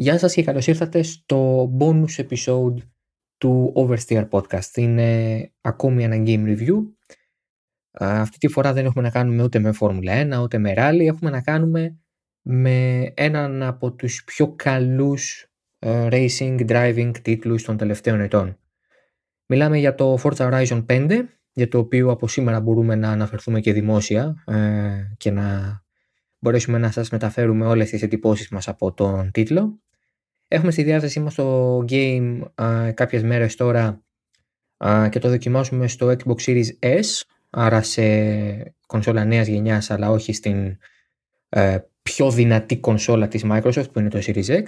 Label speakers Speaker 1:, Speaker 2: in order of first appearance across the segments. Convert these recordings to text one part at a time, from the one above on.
Speaker 1: Γεια σας και καλώς ήρθατε στο bonus episode του Oversteer Podcast. Είναι ακόμη ένα game review. Αυτή τη φορά δεν έχουμε να κάνουμε ούτε με Formula 1 ούτε με Rally. Έχουμε να κάνουμε με έναν από τους πιο καλούς ε, racing driving τίτλους των τελευταίων ετών. Μιλάμε για το Forza Horizon 5 για το οποίο από σήμερα μπορούμε να αναφερθούμε και δημόσια ε, και να μπορέσουμε να σας μεταφέρουμε όλες τις εντυπώσεις μας από τον τίτλο. Έχουμε στη διάθεσή μας το game α, κάποιες μέρες τώρα α, και το δοκιμάσουμε στο Xbox Series S, άρα σε κονσόλα νέας γενιάς αλλά όχι στην ε, πιο δυνατή κονσόλα της Microsoft που είναι το Series X.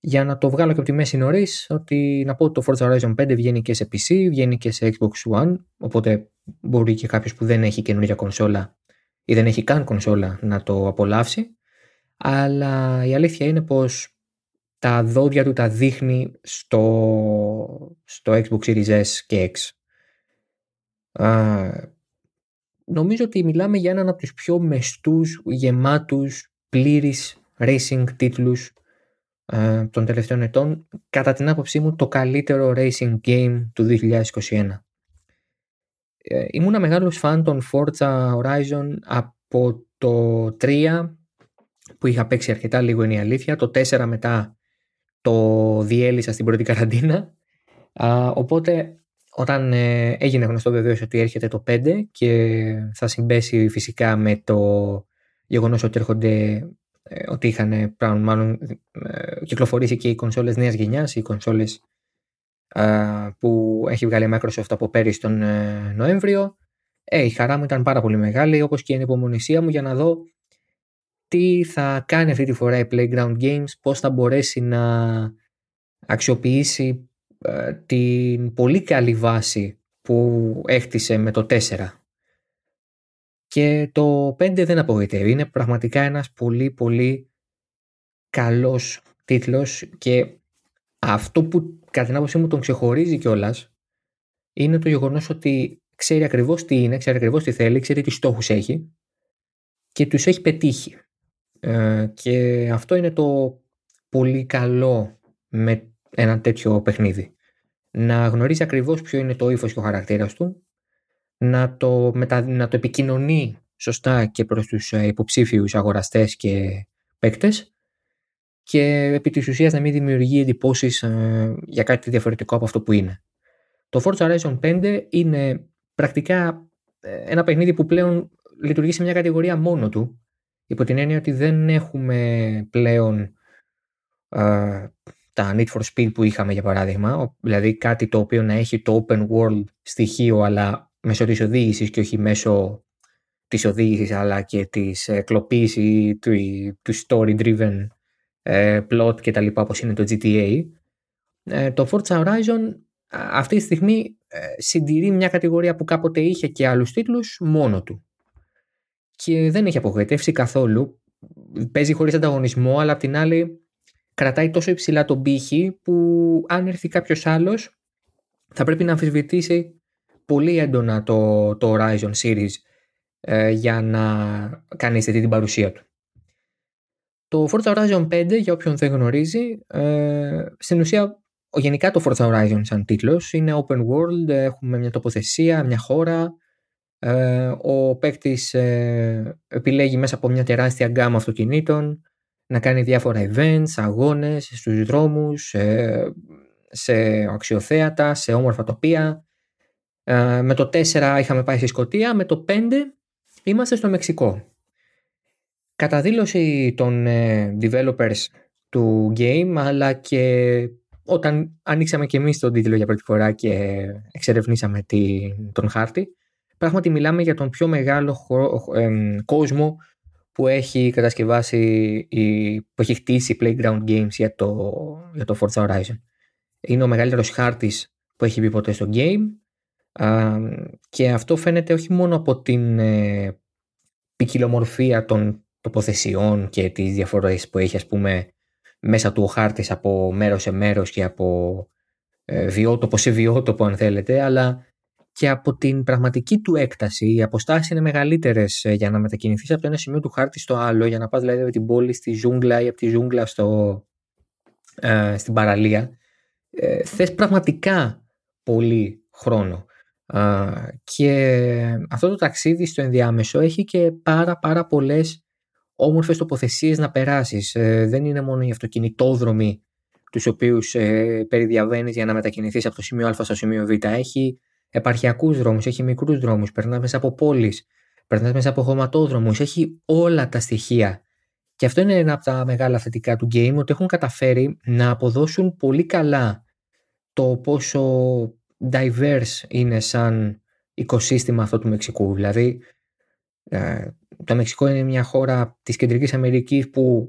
Speaker 1: Για να το βγάλω και από τη μέση νωρίς, ότι να πω ότι το Forza Horizon 5 βγαίνει και σε PC, βγαίνει και σε Xbox One, οπότε μπορεί και κάποιος που δεν έχει καινούργια κονσόλα ή δεν έχει καν κονσόλα να το απολαύσει. Αλλά η αλήθεια είναι πως τα δόντια του τα δείχνει στο, στο Xbox Series S και X. νομίζω ότι μιλάμε για έναν από τους πιο μεστούς, γεμάτους, πλήρης racing τίτλους των τελευταίων ετών. Κατά την άποψή μου το καλύτερο racing game του 2021. Ε, ήμουνα μεγάλος φαν των Forza Horizon από το 3 που είχα παίξει αρκετά λίγο είναι η αλήθεια. Το 4 μετά το διέλυσα στην πρώτη καραντίνα. Α, οπότε όταν ε, έγινε γνωστό βεβαίως ότι έρχεται το 5 και θα συμπέσει φυσικά με το γεγονός ότι έρχονται ε, ότι είχαν πράγμα, μάλλον ε, κυκλοφορήσει και οι κονσόλες νέας γενιάς, οι κονσόλες που έχει βγάλει η Microsoft από πέρυσι τον ε, Νοέμβριο. Ε, η χαρά μου ήταν πάρα πολύ μεγάλη, όπως και η ανυπομονησία μου για να δω τι θα κάνει αυτή τη φορά η Playground Games, πώς θα μπορέσει να αξιοποιήσει ε, την πολύ καλή βάση που έχτισε με το 4. Και το 5 δεν απογοητεύει. Είναι πραγματικά ένας πολύ πολύ καλός τίτλος και αυτό που κατά την άποψή μου τον ξεχωρίζει κιόλας είναι το γεγονός ότι ξέρει ακριβώς τι είναι, ξέρει ακριβώς τι θέλει, ξέρει τι στόχους έχει και τους έχει πετύχει. Ε, και αυτό είναι το πολύ καλό με ένα τέτοιο παιχνίδι. Να γνωρίζει ακριβώς ποιο είναι το ύφος και ο χαρακτήρας του, να το, μετα... να το επικοινωνεί σωστά και προς τους ε, υποψήφιους αγοραστές και παίκτες και επί της ουσίας να μην δημιουργεί εντυπώσεις ε, για κάτι διαφορετικό από αυτό που είναι. Το Forza Horizon 5 είναι πρακτικά ένα παιχνίδι που πλέον λειτουργεί σε μια κατηγορία μόνο του υπό την έννοια ότι δεν έχουμε πλέον τα Need for Speed που είχαμε για παράδειγμα, δηλαδή κάτι το οποίο να έχει το open world στοιχείο αλλά μέσω της οδήγησης και όχι μέσω της οδήγησης αλλά και της ε, κλοπής ή του, του story driven ε, plot και τα λοιπά όπως είναι το GTA. Ε, το Forza Horizon αυτή τη στιγμή ε, συντηρεί μια κατηγορία που κάποτε είχε και άλλους τίτλους μόνο του και δεν έχει απογοητεύσει καθόλου. Παίζει χωρίς ανταγωνισμό, αλλά απ' την άλλη κρατάει τόσο υψηλά τον πύχη που αν έρθει κάποιος άλλος θα πρέπει να αμφισβητήσει πολύ έντονα το, το Horizon Series ε, για να κάνει αισθητή την παρουσία του. Το Forza Horizon 5, για όποιον δεν γνωρίζει, ε, στην ουσία γενικά το Forza Horizon σαν τίτλος είναι open world, έχουμε μια τοποθεσία, μια χώρα, ε, ο παίκτης ε, επιλέγει μέσα από μια τεράστια γκάμα αυτοκινήτων να κάνει διάφορα events, αγώνες στους δρόμους, σε αξιοθέατα, σε όμορφα τοπία. Ε, με το 4 είχαμε πάει στη Σκωτία, με το 5 είμαστε στο Μεξικό. Κατά δήλωση των developers του game, αλλά και όταν ανοίξαμε και εμείς τον τίτλο για πρώτη φορά και εξερευνήσαμε τον χάρτη, Πράγματι μιλάμε για τον πιο μεγάλο κόσμο που έχει κατασκευάσει, η, που έχει χτίσει Playground Games για το, για το Forza Horizon. Είναι ο μεγαλύτερος χάρτης που έχει μπει ποτέ στο game και αυτό φαίνεται όχι μόνο από την ε, ποικιλομορφία των τοποθεσιών και τις διαφορές που έχει ας πούμε μέσα του ο χάρτης από μέρος σε μέρος και από ε, βιότοπο σε βιότοπο αν θέλετε αλλά και από την πραγματική του έκταση. Οι αποστάσεις είναι μεγαλύτερες ε, για να μετακινηθείς από το ένα σημείο του χάρτη στο άλλο, για να πας δηλαδή από την πόλη στη ζούγκλα ή από τη ζούγκλα στο, ε, στην παραλία, ε, θες πραγματικά πολύ χρόνο. και αυτό το ταξίδι στο ενδιάμεσο έχει και πάρα πάρα πολλές όμορφες τοποθεσίες να περάσεις. Ε, δεν είναι μόνο οι αυτοκινητόδρομοι τους οποίους ε, περιδιαβαίνεις για να μετακινηθείς από το σημείο Α στο σημείο Β. Έχει επαρχιακούς δρόμους, έχει μικρούς δρόμους, περνάς μέσα από πόλεις, περνάς μέσα από χωματόδρομους, έχει όλα τα στοιχεία. Και αυτό είναι ένα από τα μεγάλα θετικά του game, ότι έχουν καταφέρει να αποδώσουν πολύ καλά το πόσο diverse είναι σαν οικοσύστημα αυτό του Μεξικού. Δηλαδή, ε, το Μεξικό είναι μια χώρα της Κεντρικής Αμερικής που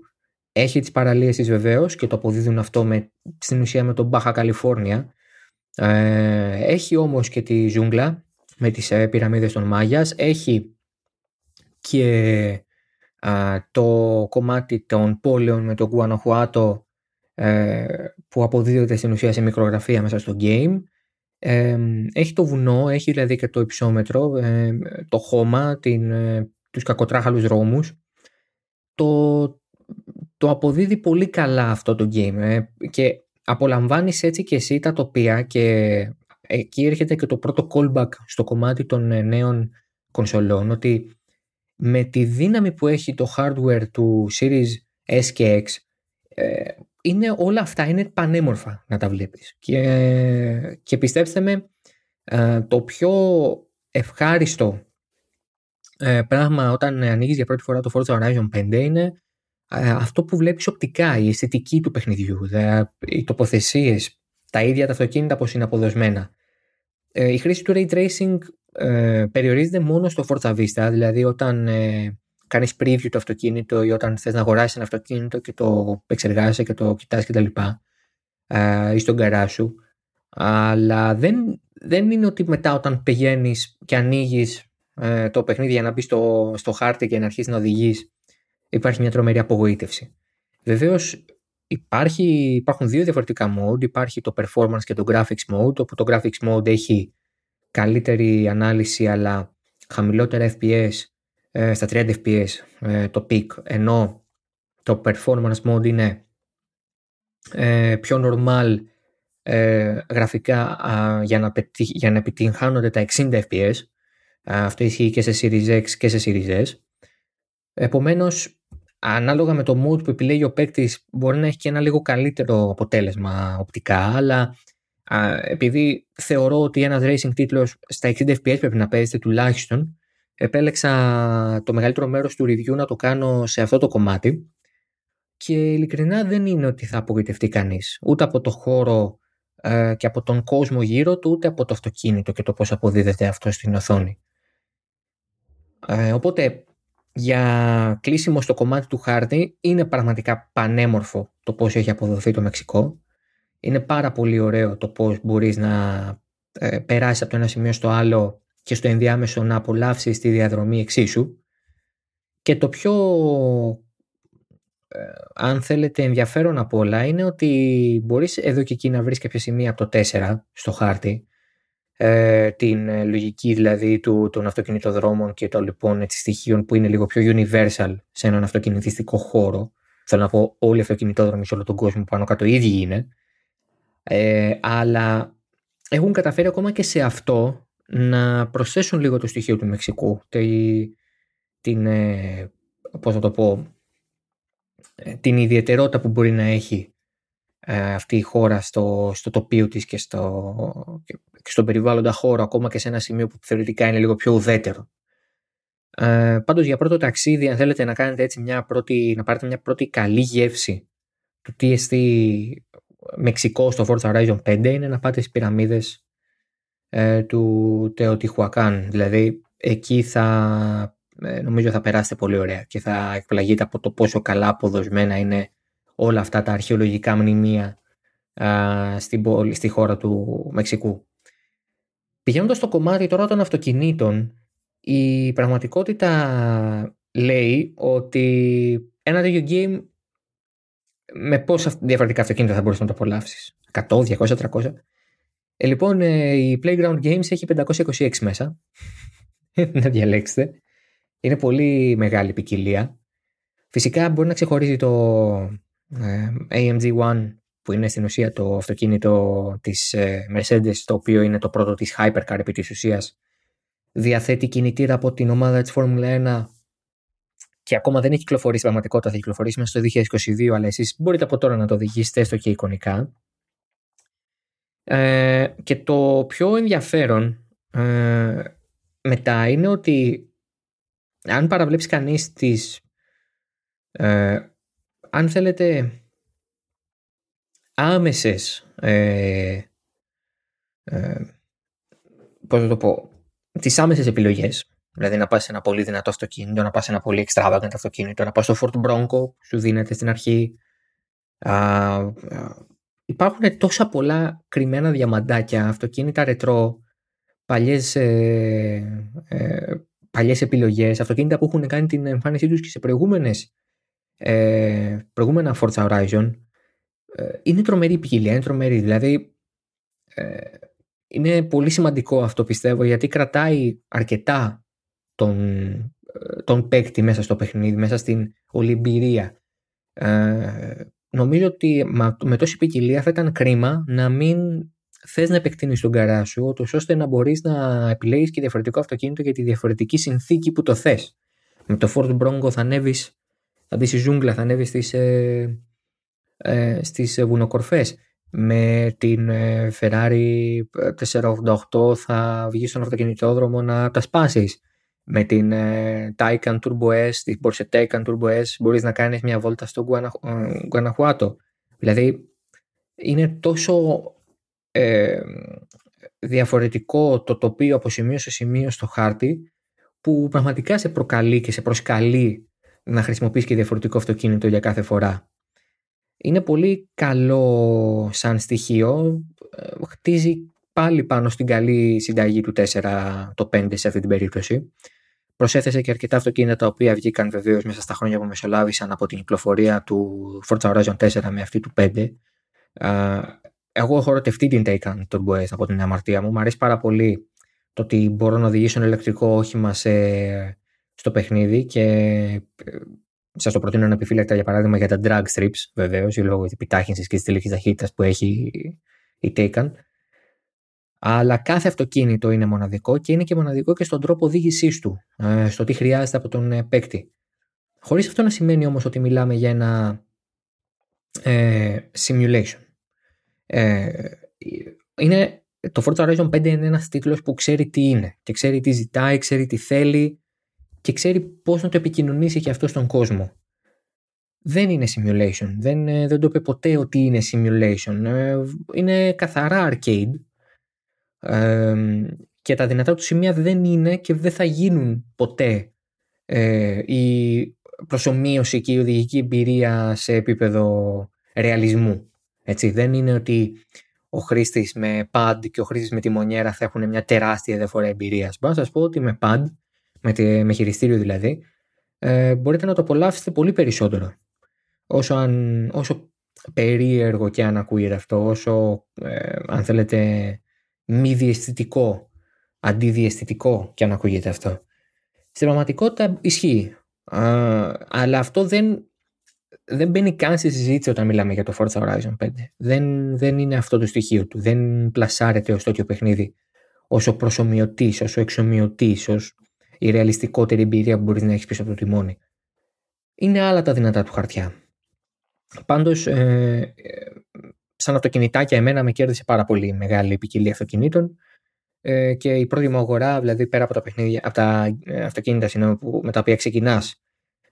Speaker 1: έχει τις παραλίες της βεβαίως και το αποδίδουν αυτό με, στην ουσία με τον Μπάχα Καλιφόρνια. Ε, έχει όμως και τη ζούγκλα με τις ε, πυραμίδες των Μάγιας. Έχει και το κομμάτι των πόλεων με τον Κουανοχουάτο ε, που αποδίδεται στην ουσία σε μικρογραφία μέσα στο game. Ε, έχει το βουνό, έχει δηλαδή και το υψόμετρο, ε, το χώμα, την, ε, τους κακοτράχαλους δρόμους. Το, το αποδίδει πολύ καλά αυτό το game ε, και απολαμβάνεις έτσι και εσύ τα τοπία και εκεί έρχεται και το πρώτο callback στο κομμάτι των ε, νέων κονσολών ότι με τη δύναμη που έχει το hardware του Series S και X ε, είναι όλα αυτά είναι πανέμορφα να τα βλέπεις. Και, και πιστέψτε με το πιο ευχάριστο πράγμα όταν ανοίγεις για πρώτη φορά το Forza Horizon 5 είναι ε, αυτό που βλέπεις οπτικά, η αισθητική του παιχνιδιού, οι τοποθεσίες, τα ίδια τα αυτοκίνητα πώς είναι αποδοσμένα. Ε, η χρήση του Ray Tracing ε, περιορίζεται μόνο στο Forza Vista, δηλαδή όταν ε, κάνεις preview το αυτοκίνητο ή όταν θες να αγοράσεις ένα αυτοκίνητο και το εξεργάζεσαι και το κοιτάς κτλ. Ε, ή στον καρά σου. Αλλά δεν, δεν είναι ότι μετά όταν πηγαίνεις και ανοίγεις ε, το παιχνίδι για να μπεις στο, στο χάρτη και να αρχίσεις να οδηγείς υπάρχει μια τρομερή απογοήτευση. Βεβαίως υπάρχουν δύο διαφορετικά mode. Υπάρχει το performance και το graphics mode, όπου το graphics mode έχει καλύτερη ανάλυση αλλά χαμηλότερα FPS ε, στα 30 FPS ε, το peak, ενώ το performance mode είναι ε, πιο normal γραφικά για, να για να επιτυγχάνονται τα 60 FPS. αυτό ισχύει και σε Series X και σε Series S. Επομένως ανάλογα με το mood που επιλέγει ο παίκτης, μπορεί να έχει και ένα λίγο καλύτερο αποτέλεσμα οπτικά, αλλά α, επειδή θεωρώ ότι ένας racing τίτλος στα 60 FPS πρέπει να παίζεται τουλάχιστον, επέλεξα το μεγαλύτερο μέρος του review να το κάνω σε αυτό το κομμάτι και ειλικρινά δεν είναι ότι θα απογοητευτεί κανείς ούτε από το χώρο ε, και από τον κόσμο γύρω του ούτε από το αυτοκίνητο και το πώς αποδίδεται αυτό στην οθόνη. Ε, οπότε για κλείσιμο στο κομμάτι του χάρτη είναι πραγματικά πανέμορφο το πώς έχει αποδοθεί το Μεξικό. Είναι πάρα πολύ ωραίο το πώς μπορείς να ε, περάσεις από το ένα σημείο στο άλλο και στο ενδιάμεσο να απολαύσεις τη διαδρομή εξίσου. Και το πιο, ε, αν θέλετε, ενδιαφέρον από όλα είναι ότι μπορείς εδώ και εκεί να βρεις κάποια σημεία από το 4 στο χάρτη ε, την ε, λογική δηλαδή του, των αυτοκινητοδρόμων και των λοιπόν έτσι, στοιχείων που είναι λίγο πιο universal σε έναν αυτοκινητιστικό χώρο. Θέλω να πω όλοι οι αυτοκινητόδρομοι σε όλο τον κόσμο πάνω κάτω ίδιοι είναι. Ε, αλλά έχουν καταφέρει ακόμα και σε αυτό να προσθέσουν λίγο το στοιχείο του Μεξικού. Τη, την, ε, πώς θα το πω, ε, την ιδιαιτερότητα που μπορεί να έχει ε, αυτή η χώρα στο, στο τοπίο της και, στο, και στον περιβάλλοντα χώρο ακόμα και σε ένα σημείο που θεωρητικά είναι λίγο πιο ουδέτερο. Ε, πάντως για πρώτο ταξίδι αν θέλετε να κάνετε έτσι μια πρώτη, να πάρετε μια πρώτη καλή γεύση του τι εστί Μεξικό στο Forza Horizon 5 είναι να πάτε στις πυραμίδες ε, του Teotihuacan δηλαδή εκεί θα ε, νομίζω θα περάσετε πολύ ωραία και θα εκπλαγείτε από το πόσο καλά αποδοσμένα είναι όλα αυτά τα αρχαιολογικά μνημεία στην πόλη, στη χώρα του Μεξικού. Πηγαίνοντας στο κομμάτι τώρα των αυτοκινήτων, η πραγματικότητα λέει ότι ένα τέτοιο game με πόσα διαφορετικά αυτοκίνητα θα μπορούσες να το απολαύσεις; 100, 200, 300. Ε, λοιπόν, ε, η Playground Games έχει 526 μέσα. να διαλέξετε. Είναι πολύ μεγάλη ποικιλία. Φυσικά μπορεί να ξεχωρίζει το ε, AMG One που είναι στην ουσία το αυτοκίνητο της ε, Mercedes, το οποίο είναι το πρώτο της Hypercar επί της ουσίας, διαθέτει κινητήρα από την ομάδα της Formula 1 και ακόμα δεν έχει κυκλοφορήσει πραγματικότητα, θα κυκλοφορήσει μέσα στο 2022, αλλά εσείς μπορείτε από τώρα να το οδηγήσετε έστω και εικονικά. Ε, και το πιο ενδιαφέρον ε, μετά είναι ότι αν παραβλέψει κανείς τις ε, αν θέλετε άμεσες ε, ε, πώς θα το πω τις άμεσες επιλογές δηλαδή να πας σε ένα πολύ δυνατό αυτοκίνητο να πας σε ένα πολύ extravagant αυτοκίνητο να πας στο Ford Bronco που σου δίνεται στην αρχή α, υπάρχουν τόσα πολλά κρυμμένα διαμαντάκια αυτοκίνητα ρετρό παλιές, ε, ε, παλιές επιλογές αυτοκίνητα που έχουν κάνει την εμφάνισή τους και σε προηγούμενες ε, προηγούμενα Forza Horizon ε, είναι τρομερή ποικιλία, είναι τρομερή. Δηλαδή ε, είναι πολύ σημαντικό αυτό πιστεύω γιατί κρατάει αρκετά τον, ε, τον παίκτη μέσα στο παιχνίδι, μέσα στην ολυμπηρία. Ε, νομίζω ότι με τόση ποικιλία θα ήταν κρίμα να μην θες να επεκτείνεις τον καρά σου, ώστε να μπορείς να επιλέγεις και διαφορετικό αυτοκίνητο για τη διαφορετική συνθήκη που το θες. Με το Ford Bronco θα ανέβεις θα μπει στη ζούγκλα, θα ανέβει στις, ε, ε, στις βουνοκορφές. Με την ε, Ferrari 488 θα βγεις στον αυτοκινητόδρομο να τα σπάσεις. Με την ε, Taycan Turbo S, την Porsche Taycan Turbo S μπορείς να κάνεις μια βόλτα στο Guanajuato. Δηλαδή είναι τόσο ε, διαφορετικό το τοπίο από σημείο σε σημείο στο χάρτη που πραγματικά σε προκαλεί και σε προσκαλεί να χρησιμοποιείς και διαφορετικό αυτοκίνητο για κάθε φορά. Είναι πολύ καλό σαν στοιχείο. Ε, χτίζει πάλι πάνω στην καλή συνταγή του 4, το 5 σε αυτή την περίπτωση. Προσέθεσε και αρκετά αυτοκίνητα τα οποία βγήκαν βεβαίως μέσα στα χρόνια που μεσολάβησαν από την κυκλοφορία του Forza Horizon 4 με αυτή του 5. Εγώ έχω ρωτευτεί την Taycan Turbo S από την αμαρτία μου. Μου αρέσει πάρα πολύ το ότι μπορώ να οδηγήσω ένα ηλεκτρικό όχημα σε στο παιχνίδι και ε, σας το προτείνω επιφύλακτα για παράδειγμα για τα drag strips βεβαίως, λόγω της επιτάχυνσης και της τελικής ταχύτητας που έχει η Taken. Αλλά κάθε αυτοκίνητο είναι μοναδικό και είναι και μοναδικό και στον τρόπο οδήγησής του, ε, στο τι χρειάζεται από τον ε, παίκτη. Χωρίς αυτό να σημαίνει όμως ότι μιλάμε για ένα ε, simulation. Ε, είναι, το Forza Horizon 5 είναι ένας τίτλος που ξέρει τι είναι και ξέρει τι ζητάει, ξέρει τι θέλει και ξέρει πώς να το επικοινωνήσει και αυτό στον κόσμο. Δεν είναι simulation. Δεν, ε, δεν το είπε ποτέ ότι είναι simulation. Ε, είναι καθαρά arcade. και τα δυνατά του σημεία δεν είναι και δεν θα γίνουν ποτέ ε, η προσωμείωση και η οδηγική εμπειρία σε επίπεδο ρεαλισμού. Έτσι, δεν είναι ότι ο χρήστης με pad και ο χρήστης με τη μονιέρα θα έχουν μια τεράστια διαφορά εμπειρίας. Μπορώ να σα πω ότι με pad με, τη, με χειριστήριο δηλαδή, ε, μπορείτε να το απολαύσετε πολύ περισσότερο. Όσο, αν, όσο περίεργο και αν ακούγεται αυτό, όσο ε, αν θέλετε μη διαισθητικό, αντιδιαισθητικό και αν ακούγεται αυτό. Στην πραγματικότητα ισχύει. αλλά αυτό δεν, δεν μπαίνει καν στη συζήτηση όταν μιλάμε για το Forza Horizon 5. Δεν, δεν είναι αυτό το στοιχείο του. Δεν πλασάρεται ως τέτοιο παιχνίδι όσο προσωμιωτής, όσο εξομοιωτής, ως η ρεαλιστικότερη εμπειρία που μπορείς να έχεις πίσω από το τιμόνι. Είναι άλλα τα δυνατά του χαρτιά. Πάντως, ε, σαν αυτοκινητάκια, εμένα με κέρδισε πάρα πολύ μεγάλη ποικιλία αυτοκινήτων ε, και η πρώτη μου αγορά, δηλαδή πέρα από τα, παιχνίδια, από τα ε, αυτοκίνητα συγνώμη, που, με τα οποία ξεκινάς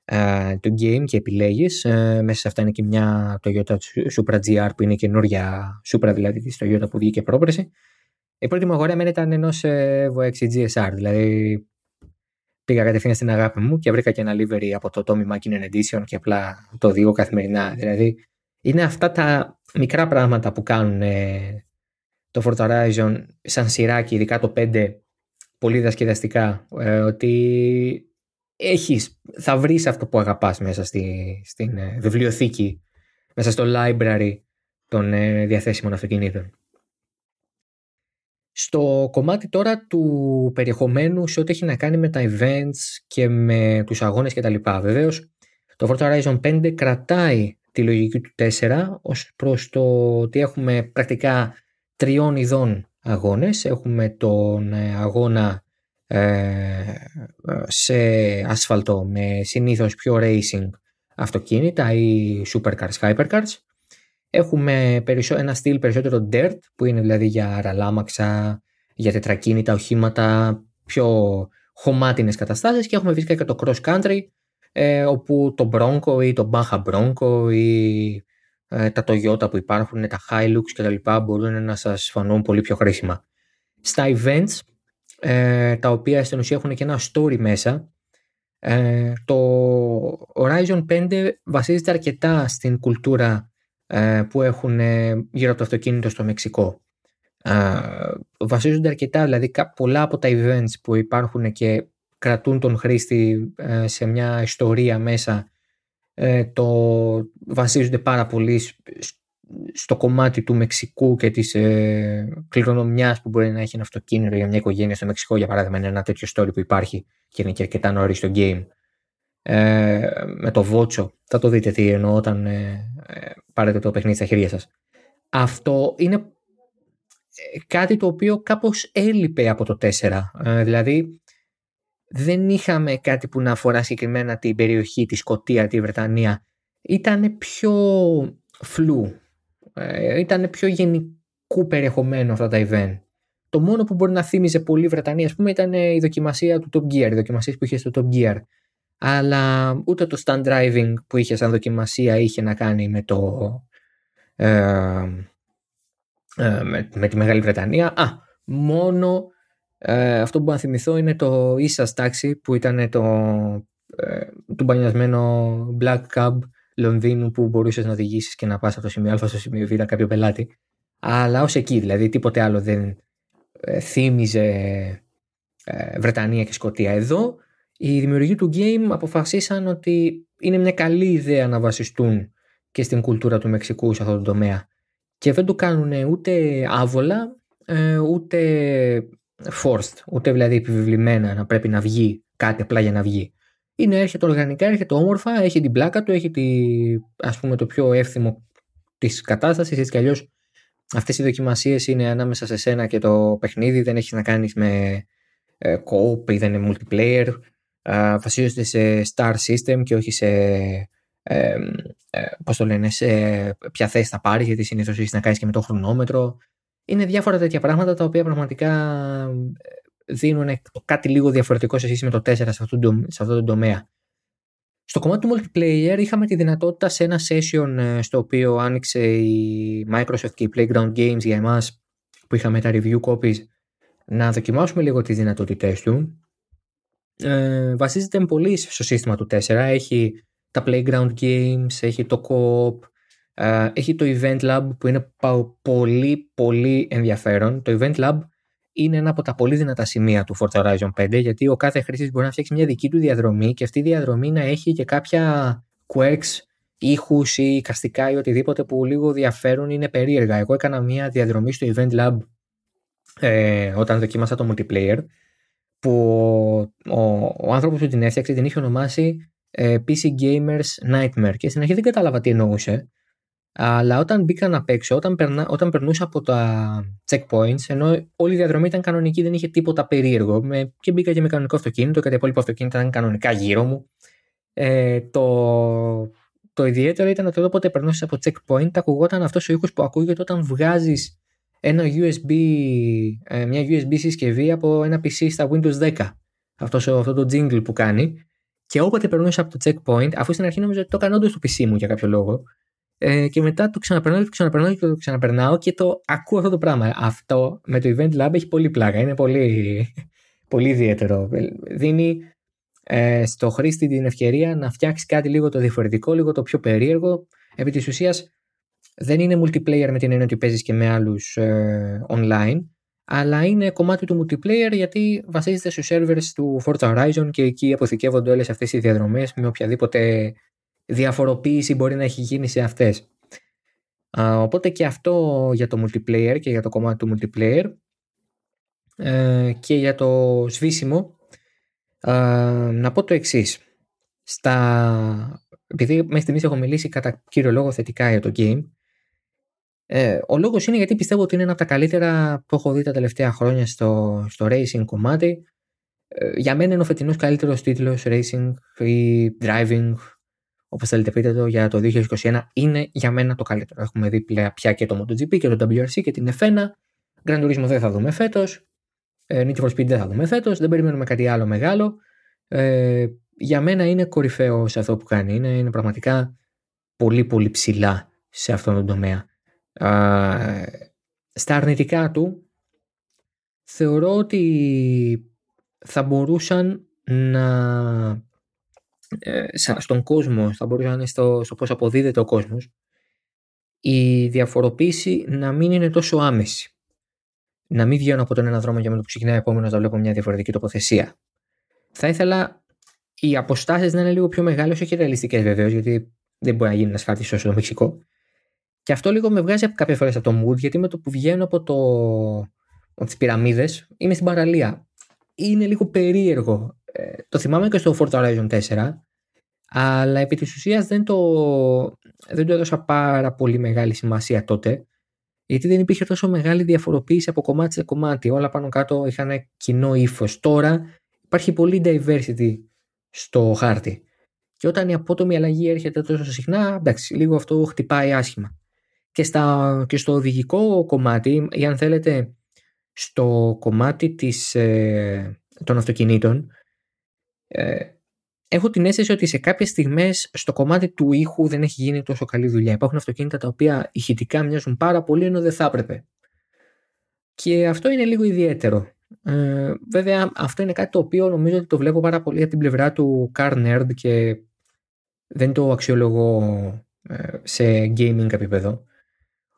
Speaker 1: ε, το game και επιλέγεις. Ε, μέσα σε αυτά είναι και μια Toyota Supra GR που είναι καινούρια Supra δηλαδή της Toyota που βγήκε πρόπρεση. Η πρώτη μου αγορά εμένα ήταν ενός ε, Evo 6 GSR, δηλαδή πήγα κατευθείαν στην αγάπη μου και βρήκα και ένα livery από το Tommy Mackinnon Edition και απλά το οδηγώ καθημερινά. Δηλαδή, είναι αυτά τα μικρά πράγματα που κάνουν ε, το Forza Horizon σαν σειράκι, ειδικά το 5, πολύ δασκεδαστικά, ε, ότι έχεις, θα βρεις αυτό που αγαπάς μέσα στη, στην ε, βιβλιοθήκη, μέσα στο library των ε, διαθέσιμων αυτοκινήτων. Στο κομμάτι τώρα του περιεχομένου σε ό,τι έχει να κάνει με τα events και με τους αγώνες κτλ. Βεβαίως το Forza Horizon 5 κρατάει τη λογική του 4 ως προς το ότι έχουμε πρακτικά τριών ειδών αγώνες. Έχουμε τον ε, αγώνα σε ασφαλτό με συνήθως πιο racing αυτοκίνητα ή supercars, hypercars. Έχουμε ένα στυλ περισσότερο dirt που είναι δηλαδή για ραλάμαξα, για τετρακίνητα οχήματα, πιο χωμάτινες καταστάσεις και έχουμε φυσικά και το cross country ε, όπου το Bronco ή το Baja Bronco ή ε, τα Toyota που υπάρχουν, τα Hilux και τα λοιπά μπορούν να σας φανούν πολύ πιο χρήσιμα. Στα events, ε, τα οποία στην ουσία έχουν και ένα story μέσα, ε, το Horizon 5 βασίζεται αρκετά στην κουλτούρα ε, που έχουν γύρω από το αυτοκίνητο στο Μεξικό. βασίζονται αρκετά, δηλαδή πολλά από τα events που υπάρχουν και κρατούν τον χρήστη ε, σε μια ιστορία μέσα ε, το βασίζονται πάρα πολύ στο κομμάτι του Μεξικού και της ε, κληρονομιάς που μπορεί να έχει ένα αυτοκίνητο για μια οικογένεια στο Μεξικό για παράδειγμα είναι ένα τέτοιο story που υπάρχει και είναι και αρκετά νωρίς στο game ε, με το Βότσο θα το δείτε τι εννοώ όταν ε, ε πάρετε το παιχνίδι στα χέρια σας αυτό είναι κάτι το οποίο κάπως έλειπε από το 4 δηλαδή δεν είχαμε κάτι που να αφορά συγκεκριμένα την περιοχή, τη Σκοτία, τη Βρετανία. Ήταν πιο φλού. Ε, ήταν πιο γενικού περιεχομένου αυτά τα event. Το μόνο που μπορεί να θύμιζε πολύ Βρετανία, ας πούμε, ήταν η δοκιμασία του Top Gear, οι δοκιμασίες που είχε στο Top Gear. Αλλά ούτε το stand driving που είχε σαν δοκιμασία είχε να κάνει με το. Ε, ε, με, με, τη Μεγάλη Βρετανία. Α, μόνο ε, αυτό που μπορώ να θυμηθώ είναι το Ίσας τάξη που ήταν το, ε, το μπανιασμένο Black Cab Λονδίνου που μπορούσες να οδηγήσεις και να πας από το σημείο Α στο σημείο Β κάποιο πελάτη. Αλλά ως εκεί, δηλαδή τίποτε άλλο δεν ε, θύμιζε ε, Βρετανία και Σκοτία. Εδώ οι δημιουργοί του game αποφασίσαν ότι είναι μια καλή ιδέα να βασιστούν και στην κουλτούρα του Μεξικού σε αυτό το τομέα. Και δεν το κάνουν ούτε άβολα, ε, ούτε forced, ούτε δηλαδή επιβεβλημένα να πρέπει να βγει κάτι απλά για να βγει. Είναι, έρχεται οργανικά, έρχεται όμορφα, έχει την πλάκα του, έχει τη, ας πούμε το πιο εύθυμο της κατάστασης, έτσι κι αλλιώς αυτές οι δοκιμασίες είναι ανάμεσα σε σένα και το παιχνίδι, δεν έχεις να κάνεις με ε, co-op ή δεν είναι multiplayer, ε, βασίζονται σε star system και όχι σε ε, ε, πώς το λένε, σε ποια θέση θα πάρεις, γιατί συνήθως έχεις να κάνεις και με το χρονόμετρο είναι διάφορα τέτοια πράγματα τα οποία πραγματικά ε, δίνουν κάτι λίγο διαφορετικό σε σχέση με το 4 σε αυτό, το, σε αυτό το τομέα. Στο κομμάτι του multiplayer είχαμε τη δυνατότητα σε ένα session ε, στο οποίο άνοιξε η Microsoft και η Playground Games για εμάς που είχαμε τα review copies να δοκιμάσουμε λίγο τις δυνατότητές του. Ε, βασίζεται πολύ στο σύστημα του 4. Έχει τα Playground Games, έχει το Co-op, ε, έχει το Event Lab που είναι πολύ πολύ ενδιαφέρον. Το Event Lab είναι ένα από τα πολύ δυνατά σημεία του Forza Horizon 5 γιατί ο κάθε χρήστη μπορεί να φτιάξει μια δική του διαδρομή και αυτή η διαδρομή να έχει και κάποια quirks, ήχους ή καστικά ή οτιδήποτε που λίγο διαφέρουν είναι περίεργα. Εγώ έκανα μια διαδρομή στο Event Lab ε, όταν δοκίμασα το multiplayer που ο, ο, ο άνθρωπος που την έφτιαξε την είχε ονομάσει ε, PC Gamers Nightmare και στην αρχή δεν κατάλαβα τι εννοούσε αλλά όταν μπήκα να παίξω, όταν, περνά, όταν περνούσα από τα checkpoints, ενώ όλη η διαδρομή ήταν κανονική, δεν είχε τίποτα περίεργο. Με, και μπήκα και με κανονικό αυτοκίνητο και τα υπόλοιπα αυτοκίνητα ήταν κανονικά γύρω μου. Ε, το, το ιδιαίτερο ήταν ότι όποτε περνούσες από checkpoint, ακουγόταν αυτός ο ήχος που ακούγεται όταν βγάζεις ένα USB, ε, μια USB συσκευή από ένα PC στα Windows 10. Αυτός, αυτό το jingle που κάνει. Και όποτε περνούσε από το checkpoint, αφού στην αρχή νόμιζα ότι το έκανα όντως στο PC μου για κάποιο λόγο, ε, και μετά το ξαναπερνάω και το ξαναπερνάω και το ξαναπερνάω και το ακούω αυτό το πράγμα. Αυτό με το Event Lab έχει πολύ πλάκα. Είναι πολύ, πολύ ιδιαίτερο. Δίνει ε, στο χρήστη την ευκαιρία να φτιάξει κάτι λίγο το διαφορετικό, λίγο το πιο περίεργο. Επί της ουσίας δεν είναι multiplayer με την έννοια ότι παίζεις και με άλλους ε, online, αλλά είναι κομμάτι του multiplayer γιατί βασίζεται στους servers του Forza Horizon και εκεί αποθηκεύονται όλες αυτές οι διαδρομές με οποιαδήποτε διαφοροποίηση μπορεί να έχει γίνει σε αυτές. οπότε και αυτό για το multiplayer και για το κομμάτι του multiplayer ε, και για το σβήσιμο να πω το εξής. Στα επειδή μέχρι στιγμής έχω μιλήσει κατά κύριο λόγο θετικά για το game, ε, ο λόγος είναι γιατί πιστεύω ότι είναι ένα από τα καλύτερα που έχω δει τα τελευταία χρόνια στο, στο racing κομμάτι. Ε, για μένα είναι ο φετινός καλύτερος τίτλος racing ή driving, όπως θέλετε πείτε το, για το 2021. Είναι για μένα το καλύτερο. Έχουμε δει πλέον πια και το MotoGP και το WRC και την F1. Grand Turismo δεν θα δούμε φέτος. Ε, Need for Speed δεν θα δούμε φέτος. Δεν περιμένουμε κάτι άλλο μεγάλο. Ε, για μένα είναι κορυφαίο σε αυτό που κάνει. Είναι, είναι πραγματικά πολύ πολύ ψηλά σε αυτόν τον τομέα. Α, στα αρνητικά του θεωρώ ότι θα μπορούσαν να ε, στον κόσμο, θα μπορούσαν να είναι στο, στο πώς αποδίδεται ο κόσμος η διαφοροποίηση να μην είναι τόσο άμεση. Να μην βγαίνω από τον ένα δρόμο για με το που ξεκινάει επόμενος να βλέπω μια διαφορετική τοποθεσία. Θα ήθελα οι αποστάσεις να είναι λίγο πιο μεγάλες, όχι ρεαλιστικές βεβαίως, γιατί δεν μπορεί να γίνει ένας χάρτη όσο το Μεξικό. Και αυτό λίγο με βγάζει κάποιες φορές από το mood, γιατί με το που βγαίνω από, το... από τις πυραμίδες είμαι στην παραλία. Είναι λίγο περίεργο. Ε, το θυμάμαι και στο Forza Horizon 4, αλλά επί της ουσίας δεν το, δεν το έδωσα πάρα πολύ μεγάλη σημασία τότε, γιατί δεν υπήρχε τόσο μεγάλη διαφοροποίηση από κομμάτι σε κομμάτι. Όλα πάνω κάτω είχαν κοινό ύφος. Τώρα υπάρχει πολύ diversity στο χάρτη. Και όταν η απότομη αλλαγή έρχεται τόσο συχνά, εντάξει, λίγο αυτό χτυπάει άσχημα. Και, στα, και στο οδηγικό κομμάτι, ή αν θέλετε, στο κομμάτι της, ε, των αυτοκινήτων, ε, έχω την αίσθηση ότι σε κάποιες στιγμές στο κομμάτι του ήχου δεν έχει γίνει τόσο καλή δουλειά. Υπάρχουν αυτοκίνητα τα οποία ηχητικά μοιάζουν πάρα πολύ ενώ δεν θα έπρεπε. Και αυτό είναι λίγο ιδιαίτερο. Ε, βέβαια αυτό είναι κάτι το οποίο νομίζω ότι το βλέπω πάρα πολύ από την πλευρά του car nerd και δεν το αξιολογώ ε, σε gaming επίπεδο.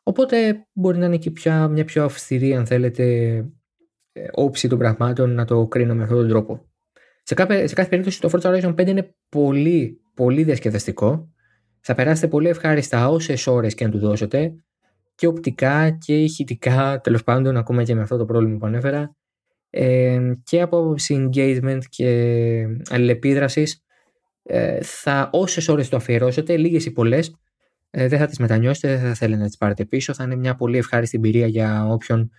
Speaker 1: Οπότε μπορεί να είναι και πια μια πιο αυστηρή αν θέλετε ε, όψη των πραγμάτων να το κρίνω με αυτόν τον τρόπο. Σε κάθε, σε κάθε περίπτωση το Forza Horizon 5 είναι πολύ πολύ διασκεδαστικό. Θα περάσετε πολύ ευχάριστα όσες ώρες και αν του δώσετε και οπτικά και ηχητικά τέλος πάντων ακόμα και με αυτό το πρόβλημα που ανέφερα ε, και από engagement και αλληλεπίδρασης ε, θα, όσες ώρες το αφιερώσετε, λίγες ή πολλές, ε, δεν θα τις μετανιώσετε, δεν θα θέλετε να τις πάρετε πίσω, θα είναι μια πολύ ευχάριστη εμπειρία για όποιον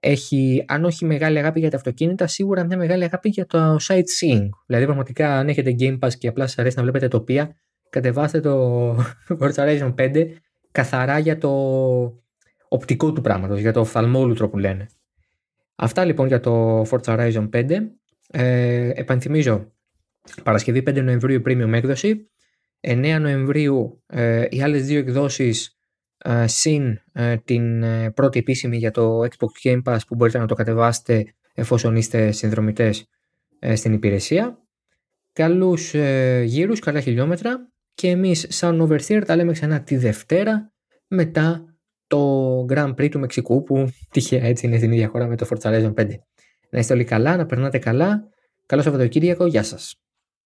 Speaker 1: έχει, αν όχι μεγάλη αγάπη για τα αυτοκίνητα, σίγουρα μια μεγάλη αγάπη για το sightseeing. Δηλαδή, πραγματικά, αν έχετε Game Pass και απλά σας αρέσει να βλέπετε τοπία, κατεβάστε το Forza Horizon 5 καθαρά για το οπτικό του πράγματος, για το οφθαλμόλουτρο που λένε. Αυτά λοιπόν για το Forza Horizon 5. Ε, επανθυμίζω, Παρασκευή 5 Νοεμβρίου premium έκδοση, 9 Νοεμβρίου ε, οι άλλες δύο εκδόσεις ε, συν ε, την ε, πρώτη επίσημη για το Xbox Game Pass που μπορείτε να το κατεβάσετε εφόσον είστε συνδρομητές ε, στην υπηρεσία. Καλούς γύρους, καλά χιλιόμετρα και εμείς σαν Oversteer τα λέμε ξανά τη Δευτέρα μετά το Grand Prix του Μεξικού που τυχαία έτσι είναι στην ίδια χώρα με το Forza Horizon 5. Να είστε όλοι καλά, να περνάτε καλά. Καλό Σαββατοκύριακο, γεια σας.